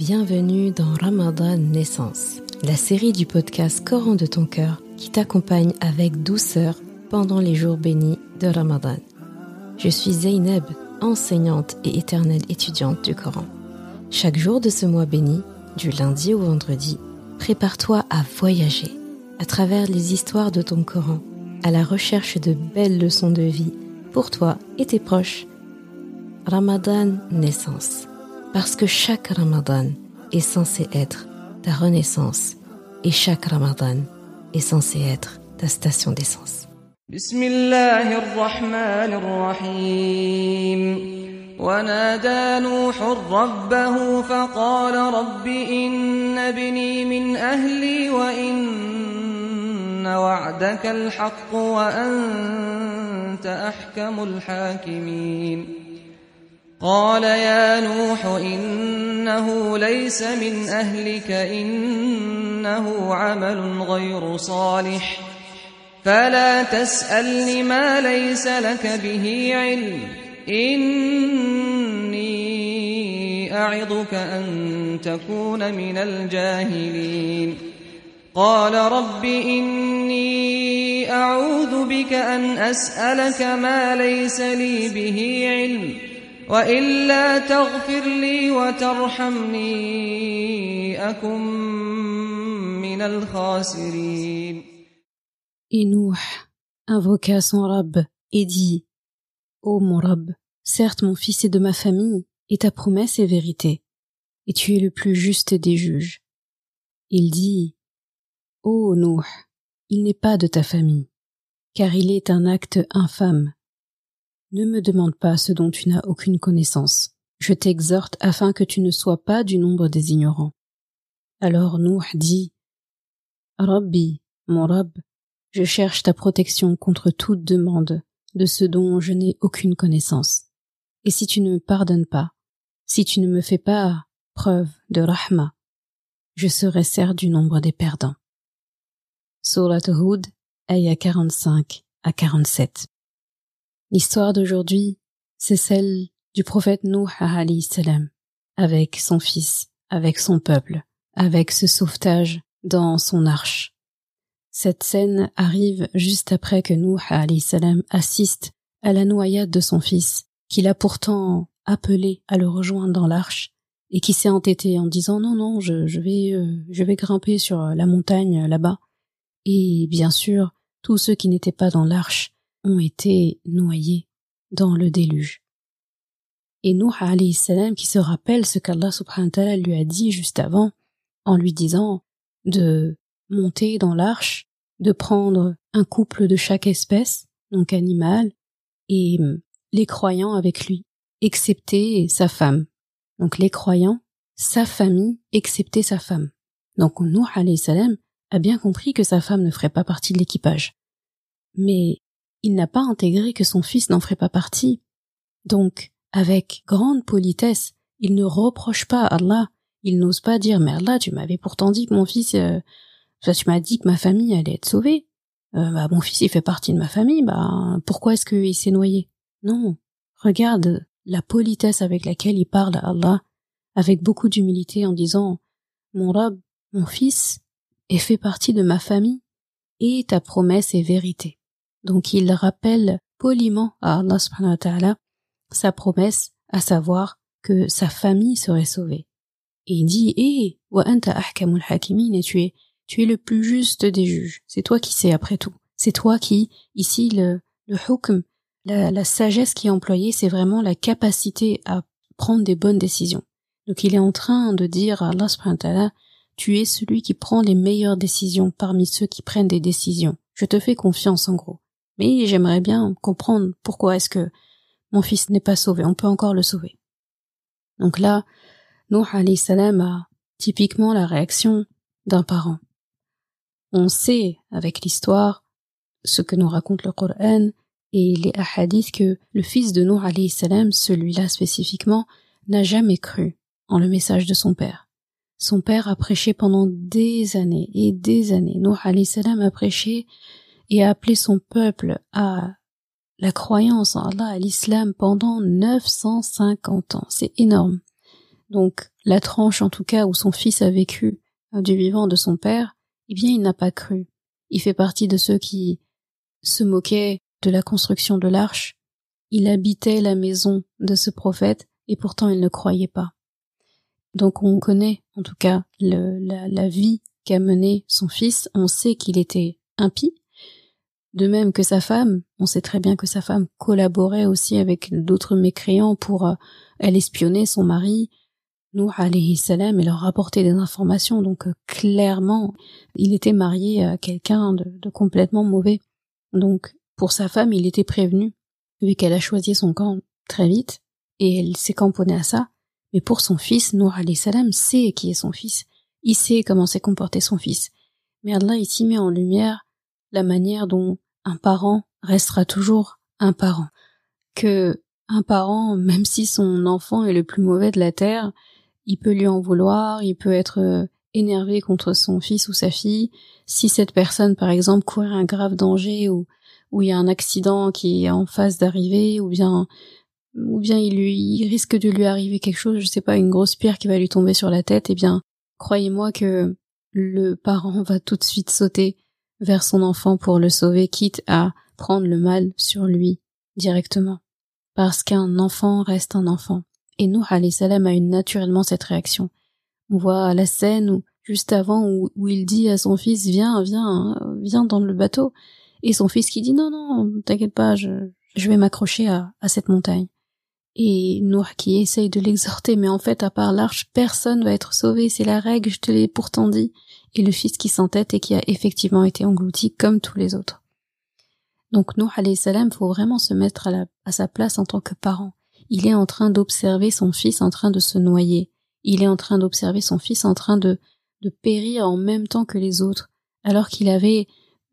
Bienvenue dans Ramadan Naissance, la série du podcast Coran de ton cœur qui t'accompagne avec douceur pendant les jours bénis de Ramadan. Je suis Zeynep, enseignante et éternelle étudiante du Coran. Chaque jour de ce mois béni, du lundi au vendredi, prépare-toi à voyager à travers les histoires de ton Coran, à la recherche de belles leçons de vie pour toi et tes proches. Ramadan Naissance parce que chaque Ramadan est censé être ta renaissance et chaque Ramadan est censé être ta station d'essence. ونادى نوح ربه فقال رب إن ابني من أهلي وإن وعدك الحق وأنت أحكم الحاكمين قال يا نوح إنه ليس من أهلك إنه عمل غير صالح. فلا تسألني ما ليس لك به علم. إني أعظك أن تكون من الجاهلين. قال رب إني أعوذ بك أن أسألك ما ليس لي به علم. وإلا تغفر لي وترحمني أكن من الخاسرين Et Nouh invoqua son Rab et dit Ô mon Rab, certes mon fils est de ma famille, et ta promesse est vérité, et tu es le plus juste des juges. Il dit Ô Nouh, il n'est pas de ta famille, car il est un acte infâme. ne me demande pas ce dont tu n'as aucune connaissance. Je t'exhorte afin que tu ne sois pas du nombre des ignorants. Alors Nouh dit Rabbi, mon Rab, je cherche ta protection contre toute demande de ce dont je n'ai aucune connaissance. Et si tu ne me pardonnes pas, si tu ne me fais pas preuve de rahma, je serai certes du nombre des perdants. Surat Hud, ayah 45 à 47. L'histoire d'aujourd'hui, c'est celle du prophète Nuh alayhi salam, avec son fils, avec son peuple, avec ce sauvetage dans son arche. Cette scène arrive juste après que Nuh alayhi salam assiste à la noyade de son fils, qu'il a pourtant appelé à le rejoindre dans l'arche, et qui s'est entêté en disant non non je, je vais euh, je vais grimper sur la montagne là-bas. Et bien sûr, tous ceux qui n'étaient pas dans l'arche ont été noyés dans le déluge. Et Nuh alayhi salam qui se rappelle ce qu'Allah subhanahu wa ta'ala lui a dit juste avant, en lui disant de monter dans l'arche, de prendre un couple de chaque espèce, donc animal, et les croyants avec lui, excepté sa femme. Donc les croyants, sa famille, excepté sa femme. Donc Nuh alayhi salam a bien compris que sa femme ne ferait pas partie de l'équipage. Mais il n'a pas intégré que son fils n'en ferait pas partie. Donc, avec grande politesse, il ne reproche pas à Allah, il n'ose pas dire mais Allah, tu m'avais pourtant dit que mon fils, euh, tu m'as dit que ma famille allait être sauvée. Euh, bah, mon fils il fait partie de ma famille, bah pourquoi est-ce qu'il s'est noyé? Non, regarde la politesse avec laquelle il parle à Allah, avec beaucoup d'humilité en disant mon Rab, mon fils est fait partie de ma famille et ta promesse est vérité. Donc il rappelle poliment à Allah subhanahu wa ta'ala sa promesse, à savoir que sa famille serait sauvée. Et il dit, eh, wa anta ahkamul hakimin, et tu es, tu es le plus juste des juges. C'est toi qui sais après tout. C'est toi qui, ici, le, le hukm, la, la sagesse qui est employée, c'est vraiment la capacité à prendre des bonnes décisions. Donc il est en train de dire à Allah subhanahu wa ta'ala, tu es celui qui prend les meilleures décisions parmi ceux qui prennent des décisions. Je te fais confiance en gros. Mais j'aimerais bien comprendre pourquoi est-ce que mon fils n'est pas sauvé. On peut encore le sauver. Donc là, Nuh alayhi salam a typiquement la réaction d'un parent. On sait avec l'histoire ce que nous raconte le Coran et les hadiths que le fils de Nuh alayhi salam, celui-là spécifiquement, n'a jamais cru en le message de son père. Son père a prêché pendant des années et des années. Nuh alayhi salam a prêché et a appelé son peuple à la croyance en Allah, à l'islam pendant 950 ans. C'est énorme. Donc, la tranche en tout cas où son fils a vécu euh, du vivant de son père, eh bien il n'a pas cru. Il fait partie de ceux qui se moquaient de la construction de l'arche. Il habitait la maison de ce prophète et pourtant il ne croyait pas. Donc on connaît en tout cas la, la vie qu'a menée son fils, on sait qu'il était impie, de même que sa femme, on sait très bien que sa femme collaborait aussi avec d'autres mécréants pour euh, elle espionner son mari. Nous, alayhi salam, et leur rapporter des informations. Donc euh, clairement, il était marié à quelqu'un de, de, complètement mauvais. Donc pour sa femme, il était prévenu, vu qu'elle a choisi son camp très vite, et elle s'est camponnée à ça. Mais pour son fils, Nour alayhi salam sait qui est son fils. Il sait comment s'est comporté son fils. Mais Allah ici met en lumière la manière dont un parent restera toujours un parent. Que un parent, même si son enfant est le plus mauvais de la terre, il peut lui en vouloir, il peut être euh, énervé contre son fils ou sa fille. Si cette personne, par exemple, courait un grave danger ou il y a un accident qui est en phase d'arriver, ou bien ou bien il il risque de lui arriver quelque chose, je sais pas, une grosse pierre qui va lui tomber sur la tête, eh bien, croyez-moi que le parent va tout de suite sauter vers son enfant pour le sauver, quitte à prendre le mal sur lui directement. Parce qu'un enfant reste un enfant. Et nous, salam a eu naturellement cette réaction. On voit la scène où, juste avant, où, il dit à son fils, viens, viens, viens dans le bateau. Et son fils qui dit, non, non, t'inquiète pas, je, je vais m'accrocher à, cette montagne. Et Nour qui essaye de l'exhorter, mais en fait, à part l'arche, personne va être sauvé, c'est la règle, je te l'ai pourtant dit et le fils qui s'entête et qui a effectivement été englouti comme tous les autres. Donc Nuh alayhi salam, faut vraiment se mettre à, à sa place en tant que parent. Il est en train d'observer son fils en train de se noyer. Il est en train d'observer son fils en train de, de périr en même temps que les autres, alors qu'il avait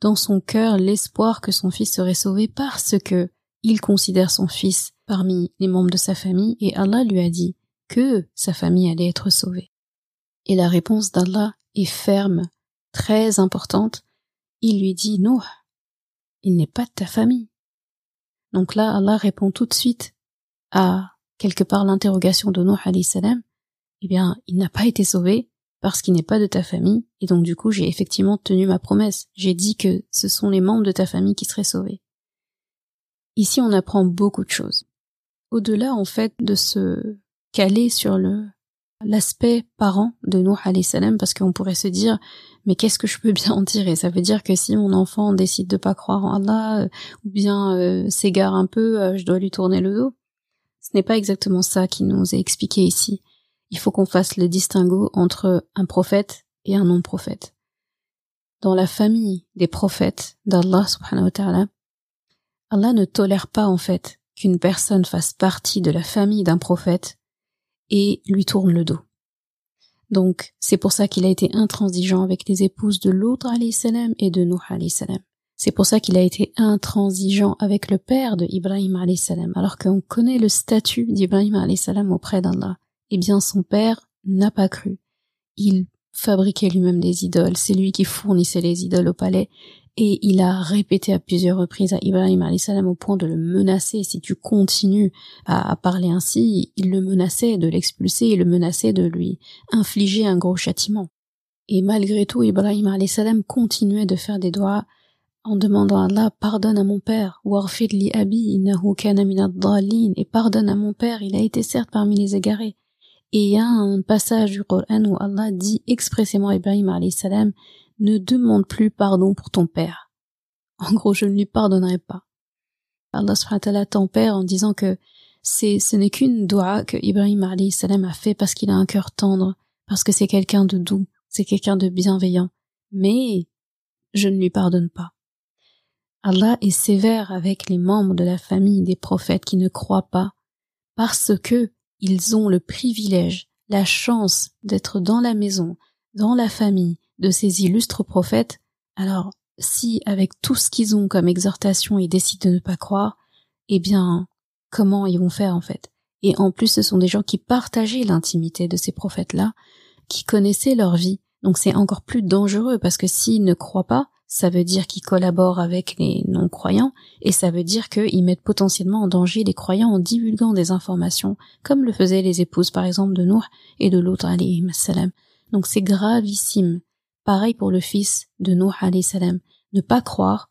dans son cœur l'espoir que son fils serait sauvé parce que il considère son fils parmi les membres de sa famille et Allah lui a dit que sa famille allait être sauvée. Et la réponse d'Allah et ferme, très importante, il lui dit non, il n'est pas de ta famille. Donc là, Allah répond tout de suite à quelque part l'interrogation de Nuh alayhi salam. Eh bien, il n'a pas été sauvé parce qu'il n'est pas de ta famille, et donc du coup, j'ai effectivement tenu ma promesse. J'ai dit que ce sont les membres de ta famille qui seraient sauvés. Ici, on apprend beaucoup de choses. Au-delà, en fait, de se caler sur le l'aspect parent de Nuh alayhi salam parce qu'on pourrait se dire mais qu'est-ce que je peux bien en tirer? Ça veut dire que si mon enfant décide de pas croire en Allah euh, ou bien euh, s'égare un peu, euh, je dois lui tourner le dos. Ce n'est pas exactement ça qui nous est expliqué ici. Il faut qu'on fasse le distinguo entre un prophète et un non-prophète. Dans la famille des prophètes d'Allah subhanahu wa ta'ala, Allah ne tolère pas en fait qu'une personne fasse partie de la famille d'un prophète et lui tourne le dos. Donc, c'est pour ça qu'il a été intransigeant avec les épouses de l'autre salam et de Nuh salam. C'est pour ça qu'il a été intransigeant avec le père de Ibrahim salam, alors qu'on connaît le statut d'Ibrahim salam auprès d'Allah. Eh bien, son père n'a pas cru. Il fabriquait lui-même des idoles, c'est lui qui fournissait les idoles au palais, et il a répété à plusieurs reprises à Ibrahim salam au point de le menacer. Si tu continues à, parler ainsi, il le menaçait de l'expulser, il le menaçait de lui infliger un gros châtiment. Et malgré tout, Ibrahim salam continuait de faire des doigts en demandant à Allah pardonne à mon père, li abi et pardonne à mon père, il a été certes parmi les égarés. Et il y a un passage du Coran où Allah dit expressément à Ibrahim salam ne demande plus pardon pour ton père. En gros, je ne lui pardonnerai pas. Allah subhanahu tempère en disant que c'est, ce n'est qu'une doua que Ibrahim alayhi salam a fait parce qu'il a un cœur tendre, parce que c'est quelqu'un de doux, c'est quelqu'un de bienveillant. Mais je ne lui pardonne pas. Allah est sévère avec les membres de la famille des prophètes qui ne croient pas parce que ils ont le privilège, la chance d'être dans la maison, dans la famille, de ces illustres prophètes, alors si avec tout ce qu'ils ont comme exhortation ils décident de ne pas croire, eh bien comment ils vont faire en fait? Et en plus ce sont des gens qui partageaient l'intimité de ces prophètes-là, qui connaissaient leur vie, donc c'est encore plus dangereux parce que s'ils ne croient pas, ça veut dire qu'ils collaborent avec les non-croyants, et ça veut dire qu'ils mettent potentiellement en danger les croyants en divulguant des informations, comme le faisaient les épouses par exemple de Nour et de l'autre alayhi salam. Donc c'est gravissime. Pareil pour le fils de Nour alayhi salam. Ne pas croire,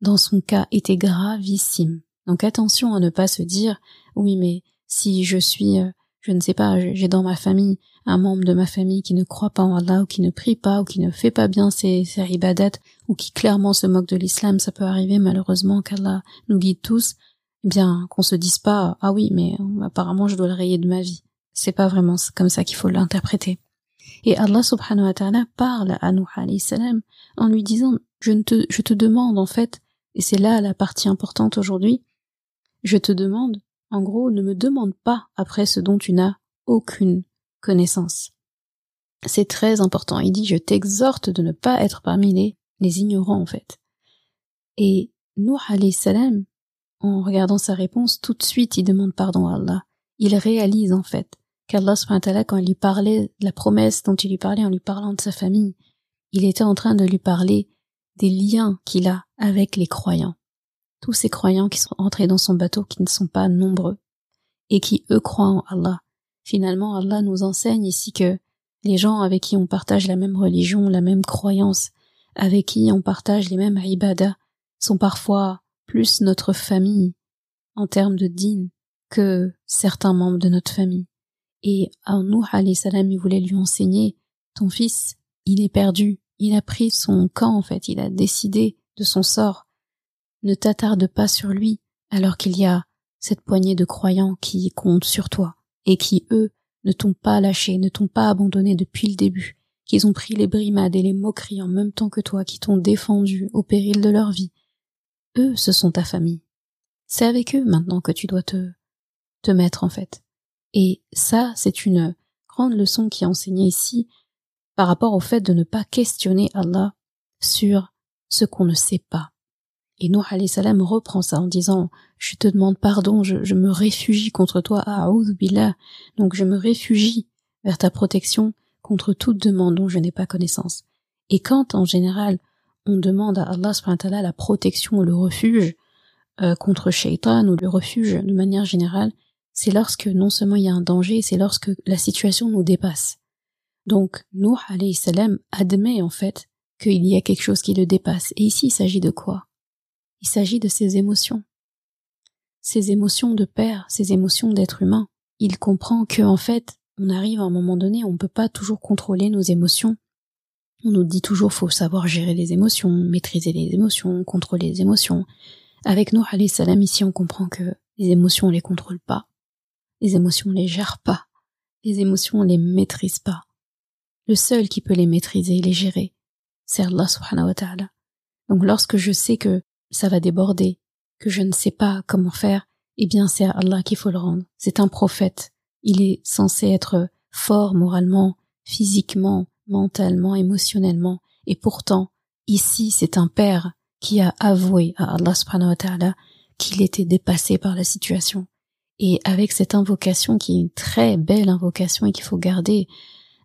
dans son cas, était gravissime. Donc attention à ne pas se dire, oui mais si je suis, euh, je ne sais pas, j'ai dans ma famille un membre de ma famille qui ne croit pas en Allah ou qui ne prie pas ou qui ne fait pas bien ses, ses ou qui clairement se moque de l'islam, ça peut arriver malheureusement qu'Allah nous guide tous, eh bien qu'on se dise pas ah oui mais apparemment je dois le rayer de ma vie. C'est pas vraiment comme ça qu'il faut l'interpréter. Et Allah subhanahu wa ta'ala parle à Nuh alayhi salam en lui disant je, te, je te demande en fait, et c'est là la partie importante aujourd'hui, je te demande, en gros, ne me demande pas après ce dont tu n'as aucune connaissance. C'est très important. Il dit, je t'exhorte de ne pas être parmi les, les ignorants, en fait. Et Nuh alayhi salam, en regardant sa réponse, tout de suite, il demande pardon à Allah. Il réalise, en fait, qu'Allah, quand il lui parlait, la promesse dont il lui parlait en lui parlant de sa famille, il était en train de lui parler des liens qu'il a avec les croyants. Tous ces croyants qui sont entrés dans son bateau, qui ne sont pas nombreux, et qui, eux, croient en Allah, Finalement, Allah nous enseigne ici que les gens avec qui on partage la même religion, la même croyance, avec qui on partage les mêmes ibadah, sont parfois plus notre famille en termes de din que certains membres de notre famille. Et alayhi salam, il voulait lui enseigner, ton fils, il est perdu, il a pris son camp en fait, il a décidé de son sort. Ne t'attarde pas sur lui, alors qu'il y a cette poignée de croyants qui comptent sur toi et qui, eux, ne t'ont pas lâché, ne t'ont pas abandonné depuis le début, qu'ils ont pris les brimades et les moqueries en même temps que toi, qui t'ont défendu au péril de leur vie. Eux, ce sont ta famille. C'est avec eux maintenant que tu dois te, te mettre en fait. Et ça, c'est une grande leçon qui est enseignée ici par rapport au fait de ne pas questionner Allah sur ce qu'on ne sait pas. Et Nuh salam reprend ça en disant Je te demande pardon, je, me réfugie contre toi, billah. Donc je me réfugie vers ta protection contre toute demande dont je n'ai pas connaissance. Et quand en général on demande à Allah la protection ou le refuge euh, contre Shaitan ou le refuge de manière générale, c'est lorsque non seulement il y a un danger, c'est lorsque la situation nous dépasse. Donc Nuh alayhi salam admet en fait qu'il y a quelque chose qui le dépasse. Et ici il s'agit de quoi? Il s'agit de ses émotions. Ses émotions de père, ses émotions d'être humain. Il comprend que, en fait, on arrive à un moment donné, on ne peut pas toujours contrôler nos émotions. On nous dit toujours faut savoir gérer les émotions, maîtriser les émotions, contrôler les émotions. Avec nous, alayhi salam, ici, on comprend que les émotions, on les contrôle pas. Les émotions, on les gère pas. Les émotions, on les maîtrise pas. Le seul qui peut les maîtriser et les gérer, c'est Allah subhanahu wa ta'ala. Donc lorsque je sais que ça va déborder, que je ne sais pas comment faire, eh bien c'est Allah qu'il faut le rendre. C'est un prophète. Il est censé être fort moralement, physiquement, mentalement, émotionnellement. Et pourtant, ici, c'est un père qui a avoué à Allah subhanahu wa ta'ala qu'il était dépassé par la situation. Et avec cette invocation qui est une très belle invocation et qu'il faut garder,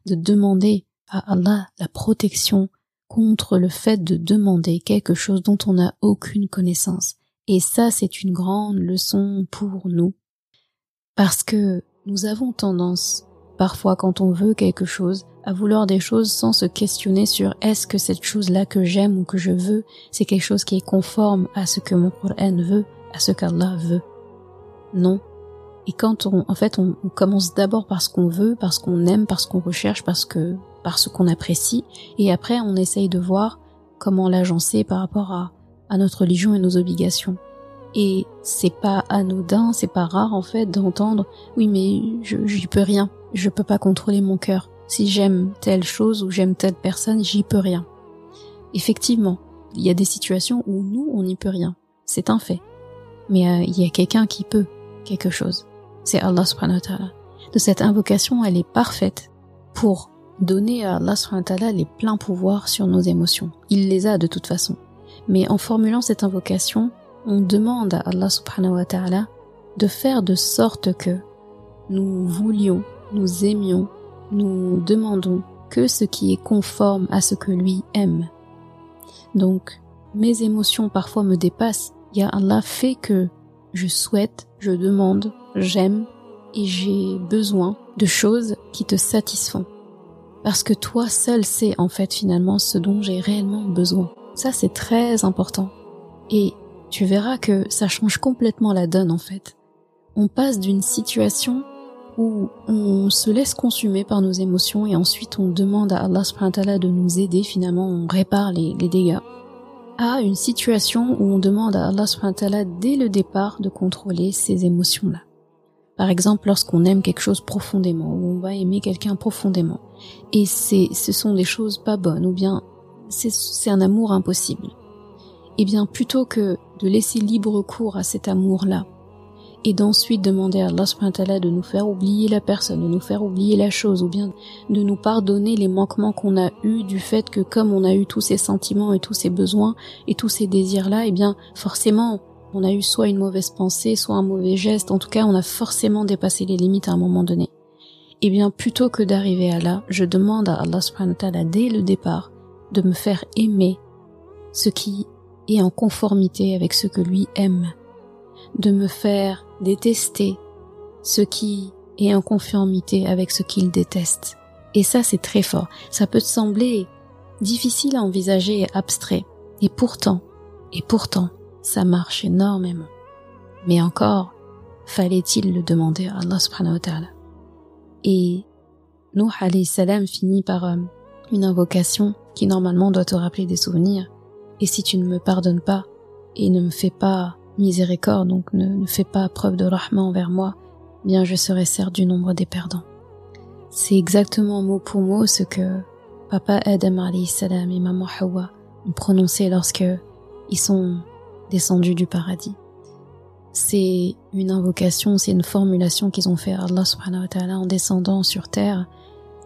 de demander à Allah la protection contre le fait de demander quelque chose dont on n'a aucune connaissance. Et ça, c'est une grande leçon pour nous. Parce que nous avons tendance, parfois quand on veut quelque chose, à vouloir des choses sans se questionner sur est-ce que cette chose-là que j'aime ou que je veux, c'est quelque chose qui est conforme à ce que mon Coran veut, à ce qu'Allah veut. Non. Et quand on, en fait, on, commence d'abord par ce qu'on veut, parce qu'on aime, parce qu'on recherche, parce que par ce qu'on apprécie, et après on essaye de voir comment l'agencer par rapport à, à notre religion et nos obligations. Et c'est pas anodin, c'est pas rare en fait d'entendre oui mais je j'y peux rien, je peux pas contrôler mon cœur. Si j'aime telle chose ou j'aime telle personne, j'y peux rien. Effectivement, il y a des situations où nous on n'y peut rien, c'est un fait. Mais euh, il y a quelqu'un qui peut quelque chose. C'est Allah subhanahu wa ta'ala. De cette invocation, elle est parfaite pour donner à Allah les pleins pouvoirs sur nos émotions. Il les a de toute façon. Mais en formulant cette invocation, on demande à Allah subhanahu wa ta'ala de faire de sorte que nous voulions, nous aimions, nous demandons que ce qui est conforme à ce que lui aime. Donc, mes émotions parfois me dépassent. Ya Allah fait que je souhaite, je demande, j'aime et j'ai besoin de choses qui te satisfont. Parce que toi seul sais en fait finalement ce dont j'ai réellement besoin. Ça c'est très important. Et tu verras que ça change complètement la donne en fait. On passe d'une situation où on se laisse consumer par nos émotions et ensuite on demande à Allah subhanahu de nous aider, finalement on répare les, les dégâts, à une situation où on demande à Allah dès le départ de contrôler ces émotions-là. Par exemple, lorsqu'on aime quelque chose profondément, ou on va aimer quelqu'un profondément, et c'est, ce sont des choses pas bonnes, ou bien c'est un amour impossible. Eh bien, plutôt que de laisser libre cours à cet amour-là, et d'ensuite demander à Allah subhanahu de nous faire oublier la personne, de nous faire oublier la chose, ou bien de nous pardonner les manquements qu'on a eus du fait que comme on a eu tous ces sentiments et tous ces besoins et tous ces désirs-là, eh bien forcément on a eu soit une mauvaise pensée, soit un mauvais geste, en tout cas on a forcément dépassé les limites à un moment donné. Eh bien plutôt que d'arriver à là, je demande à Allah subhanahu dès le départ de me faire aimer ce qui est en conformité avec ce que lui aime, de me faire détester ce qui est en conformité avec ce qu'il déteste. Et ça, c'est très fort. Ça peut sembler difficile à envisager et abstrait. Et pourtant, et pourtant, ça marche énormément. Mais encore, fallait-il le demander à Allah subhanahu wa ta'ala. Et Nuh alayhi salam finit par euh, une invocation qui normalement doit te rappeler des souvenirs. Et si tu ne me pardonnes pas et ne me fais pas miséricorde, donc ne, fais pas preuve de rahma envers moi, bien je serai certes du nombre des perdants. C'est exactement mot pour mot ce que papa Adam salam et maman Hawa ont prononcé lorsque ils sont descendus du paradis. C'est une invocation, c'est une formulation qu'ils ont fait à Allah subhanahu wa ta'ala en descendant sur terre,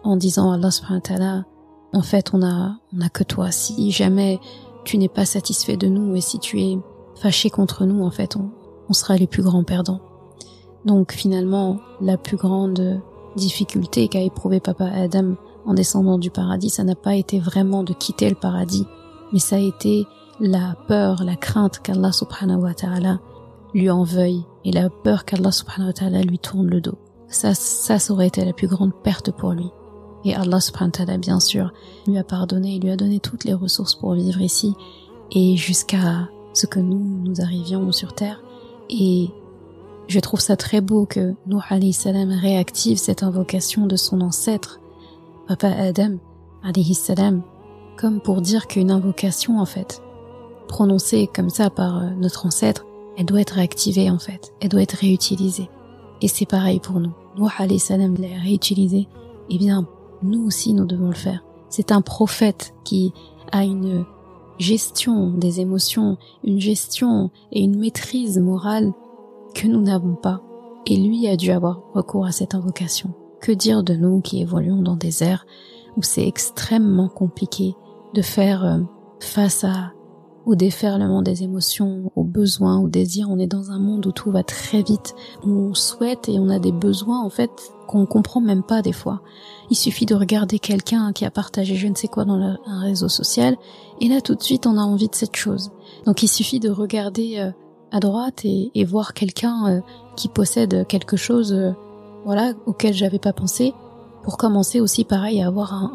en disant à Allah subhanahu wa ta'ala, en fait on a, on a que toi. Si jamais tu n'es pas satisfait de nous et si tu es fâché contre nous, en fait, on, sera les plus grands perdants. Donc finalement, la plus grande difficulté qu'a éprouvé papa Adam en descendant du paradis, ça n'a pas été vraiment de quitter le paradis, mais ça a été la peur, la crainte qu'Allah subhanahu wa ta'ala lui en veuille et la peur qu'Allah subhanahu wa ta'ala lui tourne le dos. Ça, ça, ça aurait été la plus grande perte pour lui. Et Allah subhanahu wa ta'ala, bien sûr, lui a pardonné, il lui a donné toutes les ressources pour vivre ici et jusqu'à ce que nous, nous arrivions sur Terre. Et je trouve ça très beau que Nuh alayhi salam réactive cette invocation de son ancêtre, Papa Adam alayhi salam, comme pour dire qu'une invocation, en fait, prononcée comme ça par euh, notre ancêtre, elle doit être réactivée, en fait. Elle doit être réutilisée. Et c'est pareil pour nous. Nuh alayhi salam l'a réutilisée. Eh bien, nous aussi, nous devons le faire. C'est un prophète qui a une gestion des émotions, une gestion et une maîtrise morale que nous n'avons pas. Et lui a dû avoir recours à cette invocation. Que dire de nous qui évoluons dans des airs où c'est extrêmement compliqué de faire euh, face à au déferlement des émotions, aux besoins, aux désirs. On est dans un monde où tout va très vite, où on souhaite et on a des besoins en fait qu'on comprend même pas des fois. Il suffit de regarder quelqu'un qui a partagé je ne sais quoi dans un réseau social et là tout de suite on a envie de cette chose. Donc il suffit de regarder euh, à droite et, voir quelqu'un euh, qui possède quelque chose euh, voilà auquel j'avais pas pensé pour commencer aussi pareil à avoir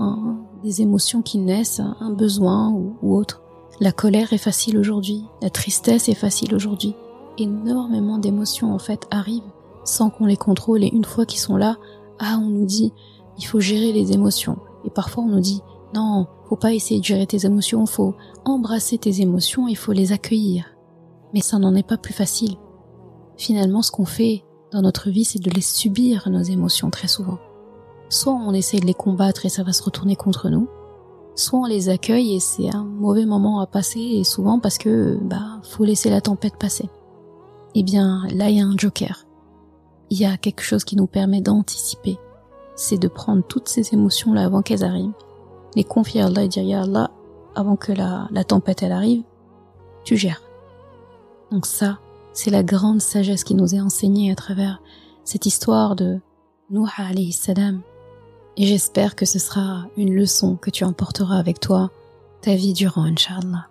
des émotions qui naissent, un besoin ou, ou autre. La colère est facile aujourd'hui, la tristesse est facile aujourd'hui. Énormément d'émotions en fait arrivent sans qu'on les contrôle et une fois qu'ils sont là, ah on nous dit il faut gérer les émotions et parfois on nous dit non, faut pas essayer de gérer tes émotions, faut embrasser tes émotions, il faut les accueillir. Mais ça n'en est pas plus facile. Finalement, ce qu'on fait dans notre vie, c'est de les subir, nos émotions, très souvent. Soit on essaie de les combattre et ça va se retourner contre nous, soit on les accueille et c'est un mauvais moment à passer et souvent parce que, bah, faut laisser la tempête passer. Eh bien, là, il y a un joker il y a quelque chose qui nous permet d'anticiper. C'est de prendre toutes ces émotions-là avant qu'elles arrivent, les confier à Allah et dire Ya Allah, avant que la, la tempête elle arrive, tu gères. Donc ça, c'est la grande sagesse qui nous est enseignée à travers cette histoire de Nuh alayhi salam. Et j'espère que ce sera une leçon que tu emporteras avec toi ta vie durant, Inch'Allah.